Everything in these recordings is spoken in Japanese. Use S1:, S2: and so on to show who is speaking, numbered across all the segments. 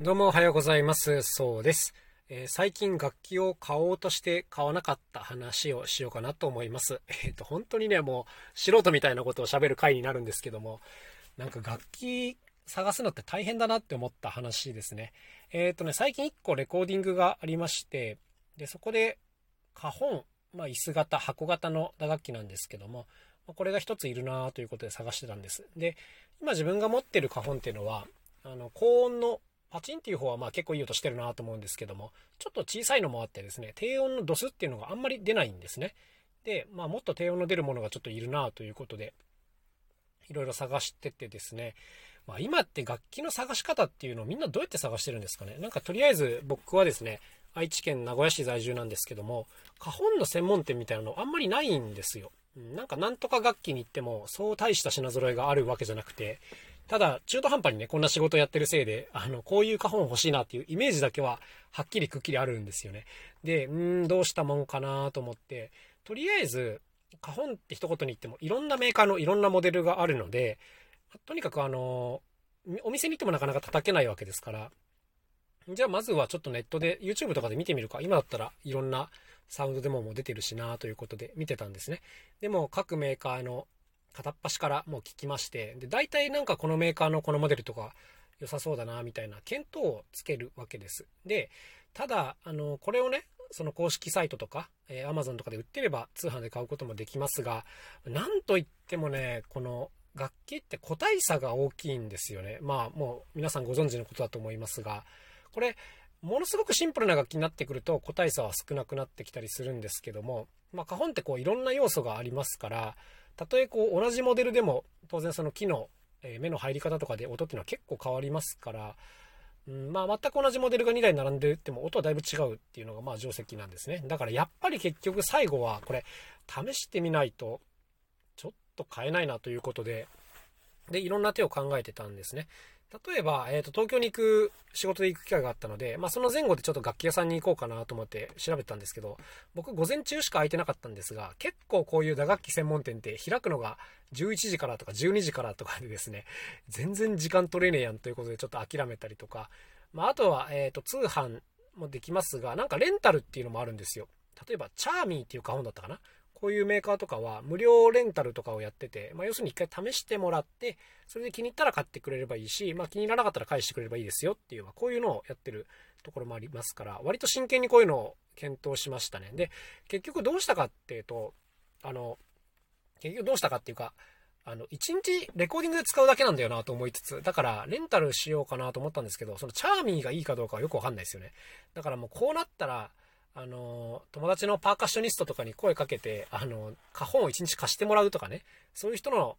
S1: どうもおはようございます。そうです。えー、最近楽器を買おうとして買わなかった話をしようかなと思います。えっ、ー、と、本当にね、もう素人みたいなことを喋る回になるんですけども、なんか楽器探すのって大変だなって思った話ですね。えっ、ー、とね、最近1個レコーディングがありまして、で、そこで花本、まあ、椅子型、箱型の打楽器なんですけども、これが1ついるなということで探してたんです。で、今自分が持ってる花本っていうのは、あの、高音のパチンっていう方はまあ結構いい音してるなと思うんですけども、ちょっと小さいのもあってですね、低音のドスっていうのがあんまり出ないんですね。で、まあもっと低音の出るものがちょっといるなということで、いろいろ探しててですね、まあ今って楽器の探し方っていうのをみんなどうやって探してるんですかね。なんかとりあえず僕はですね、愛知県名古屋市在住なんですけども、花本の専門店みたいなのあんまりないんですよ。なんかなんとか楽器に行ってもそう大した品揃えがあるわけじゃなくて、ただ、中途半端にね、こんな仕事やってるせいで、あの、こういう花本欲しいなっていうイメージだけは、はっきりくっきりあるんですよね。で、うん、どうしたもんかなと思って、とりあえず、花本って一言に言っても、いろんなメーカーのいろんなモデルがあるので、とにかくあの、お店に行ってもなかなか叩けないわけですから、じゃあまずはちょっとネットで YouTube とかで見てみるか。今だったらいろんなサウンドデモも出てるしなということで見てたんですね。でも各メーカーの片っ端からもう聞きまして、で、大体なんかこのメーカーのこのモデルとか良さそうだな、みたいな検討をつけるわけです。で、ただ、あの、これをね、その公式サイトとか、えー、Amazon とかで売ってれば通販で買うこともできますが、なんといってもね、この楽器って個体差が大きいんですよね。まあもう皆さんご存知のことだと思いますが、これ、ものすごくシンプルな楽器になってくると個体差は少なくなってきたりするんですけども、まあ、花本ってこういろんな要素がありますから、たとえこう同じモデルでも当然その木のえ目の入り方とかで音っていうのは結構変わりますから、うん、まあ全く同じモデルが2台並んでても音はだいぶ違うっていうのがまあ定石なんですね。だからやっぱり結局最後はこれ試してみないとちょっと買えないなということで、で、いろんな手を考えてたんですね。例えば、えっ、ー、と、東京に行く、仕事で行く機会があったので、まあ、その前後でちょっと楽器屋さんに行こうかなと思って調べたんですけど、僕、午前中しか空いてなかったんですが、結構こういう打楽器専門店って開くのが11時からとか12時からとかでですね、全然時間取れねえやんということでちょっと諦めたりとか、まあ、あとは、えっ、ー、と、通販もできますが、なんかレンタルっていうのもあるんですよ。例えば、チャーミーっていう花本だったかなこういうメーカーとかは無料レンタルとかをやってて、まあ、要するに一回試してもらって、それで気に入ったら買ってくれればいいし、まあ、気に入らなかったら返してくれればいいですよっていう、まあ、こういうのをやってるところもありますから、割と真剣にこういうのを検討しましたね。で、結局どうしたかっていうと、あの、結局どうしたかっていうか、あの、1日レコーディングで使うだけなんだよなと思いつつ、だからレンタルしようかなと思ったんですけど、そのチャーミーがいいかどうかはよくわかんないですよね。だからもうこうなったら、あの、友達のパーカッショニストとかに声かけて、あの、花本を1日貸してもらうとかね、そういう人の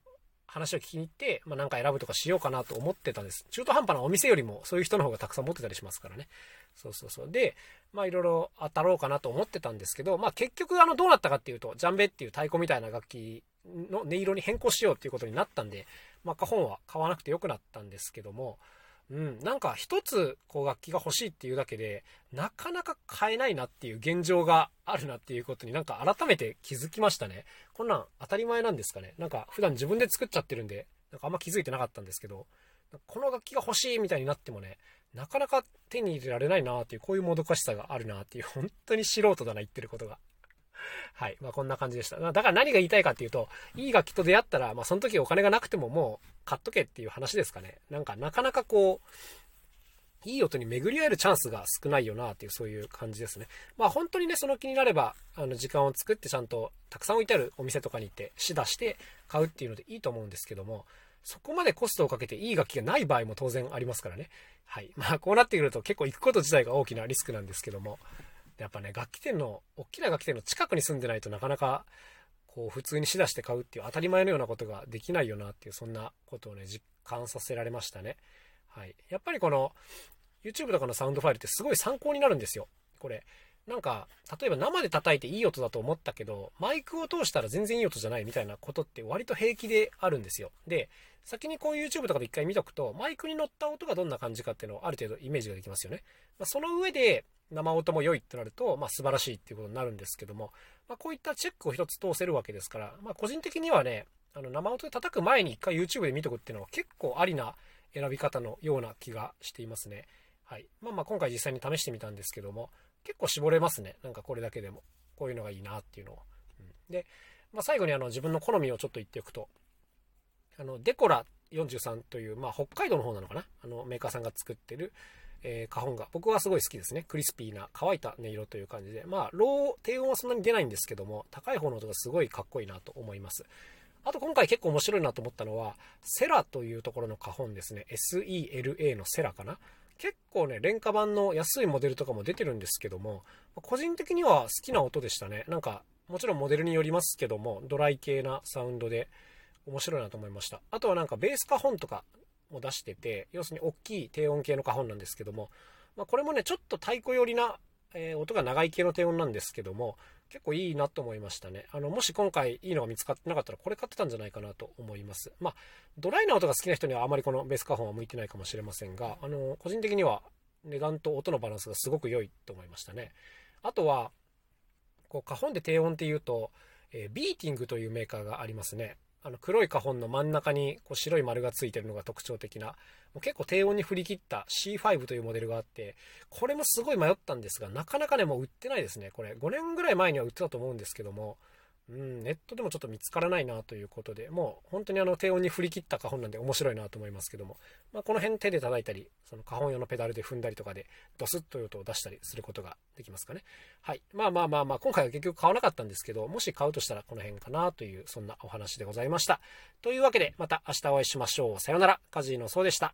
S1: 話を聞きに行って、まあ、なんか選ぶとかしようかなと思ってたんです。中途半端なお店よりもそういう人の方がたくさん持ってたりしますからね。そうそうそう。で、まあいろいろ当たろうかなと思ってたんですけど、まあ結局あのどうなったかっていうと、ジャンベっていう太鼓みたいな楽器の音色に変更しようっていうことになったんで、まあ花本は買わなくてよくなったんですけども、うん、なんか一つこう楽器が欲しいっていうだけで、なかなか買えないなっていう現状があるなっていうことになんか改めて気づきましたね。こんなん当たり前なんですかね。なんか普段自分で作っちゃってるんで、なんかあんま気づいてなかったんですけど、この楽器が欲しいみたいになってもね、なかなか手に入れられないなっていう、こういうもどかしさがあるなっていう、本当に素人だな言ってることが。はい。まあ、こんな感じでした。だから何が言いたいかっていうと、いい楽器と出会ったら、まあ、その時お金がなくてももう買っとけっていう話ですかね。なんか、なかなかこう、いい音に巡り合えるチャンスが少ないよなっていうそういう感じですね。まあ本当にね、その気になれば、あの時間を作ってちゃんとたくさん置いてあるお店とかに行って試打して買うっていうのでいいと思うんですけども、そこまでコストをかけていい楽器がない場合も当然ありますからね。はい。まあこうなってくると結構行くこと自体が大きなリスクなんですけども、やっぱね、楽器店の、大きな楽器店の近くに住んでないとなかなか、こう、普通に仕出して買うっていう当たり前のようなことができないよなっていう、そんなことをね、実感させられましたね。はい。やっぱりこの、YouTube とかのサウンドファイルってすごい参考になるんですよ。これ。なんか、例えば生で叩いていい音だと思ったけど、マイクを通したら全然いい音じゃないみたいなことって割と平気であるんですよ。で、先にこう YouTube とかで一回見とくと、マイクに乗った音がどんな感じかっていうのをある程度イメージができますよね。まあ、その上で、生音も良いってなると、まあ、素晴らしいっていうことになるんですけども、まあ、こういったチェックを一つ通せるわけですから、まあ、個人的にはね、あの生音で叩く前に一回 YouTube で見とくっていうのは結構ありな選び方のような気がしていますね。はい。まあまあ今回実際に試してみたんですけども、結構絞れますね。なんかこれだけでも。こういうのがいいなっていうのを。うん、で、まあ、最後にあの自分の好みをちょっと言っておくと、あの、デコラ43という、まあ、北海道の方なのかなあの、メーカーさんが作ってる、えー、花本が、僕はすごい好きですね。クリスピーな乾いた音色という感じで、まあ、ロー、低音はそんなに出ないんですけども、高い方の音がすごいかっこいいなと思います。あと今回結構面白いなと思ったのは、セラというところの花本ですね。SELA のセラかな結構ね、廉価版の安いモデルとかも出てるんですけども、個人的には好きな音でしたね。なんか、もちろんモデルによりますけども、ドライ系なサウンドで面白いなと思いました。あとはなんかベース花本とかも出してて、要するに大きい低音系の花本なんですけども、まあ、これもね、ちょっと太鼓寄りな、えー、音が長い系の低音なんですけども、結構いいなと思いましたね。あの、もし今回いいのが見つかってなかったら、これ買ってたんじゃないかなと思います。まあ、ドライな音が好きな人にはあまりこのベース花本は向いてないかもしれませんが、あの、個人的には値段と音のバランスがすごく良いと思いましたね。あとは、こう、花粉で低音っていうと、えー、ビーティングというメーカーがありますね。あの黒い花本の真ん中にこう白い丸がついてるのが特徴的な、もう結構低温に振り切った C5 というモデルがあって、これもすごい迷ったんですが、なかなかね、もう売ってないですね。これ5年ぐらい前には売ってたと思うんですけども、うん、ネットでもちょっと見つからないなということで、もう本当にあの低音に振り切った花本なんで面白いなと思いますけども、まあ、この辺手で叩いたり、その花本用のペダルで踏んだりとかで、ドスッと音を出したりすることができますかね。はい。まあまあまあまあ、今回は結局買わなかったんですけど、もし買うとしたらこの辺かなという、そんなお話でございました。というわけで、また明日お会いしましょう。さよなら。カジーのそうでした。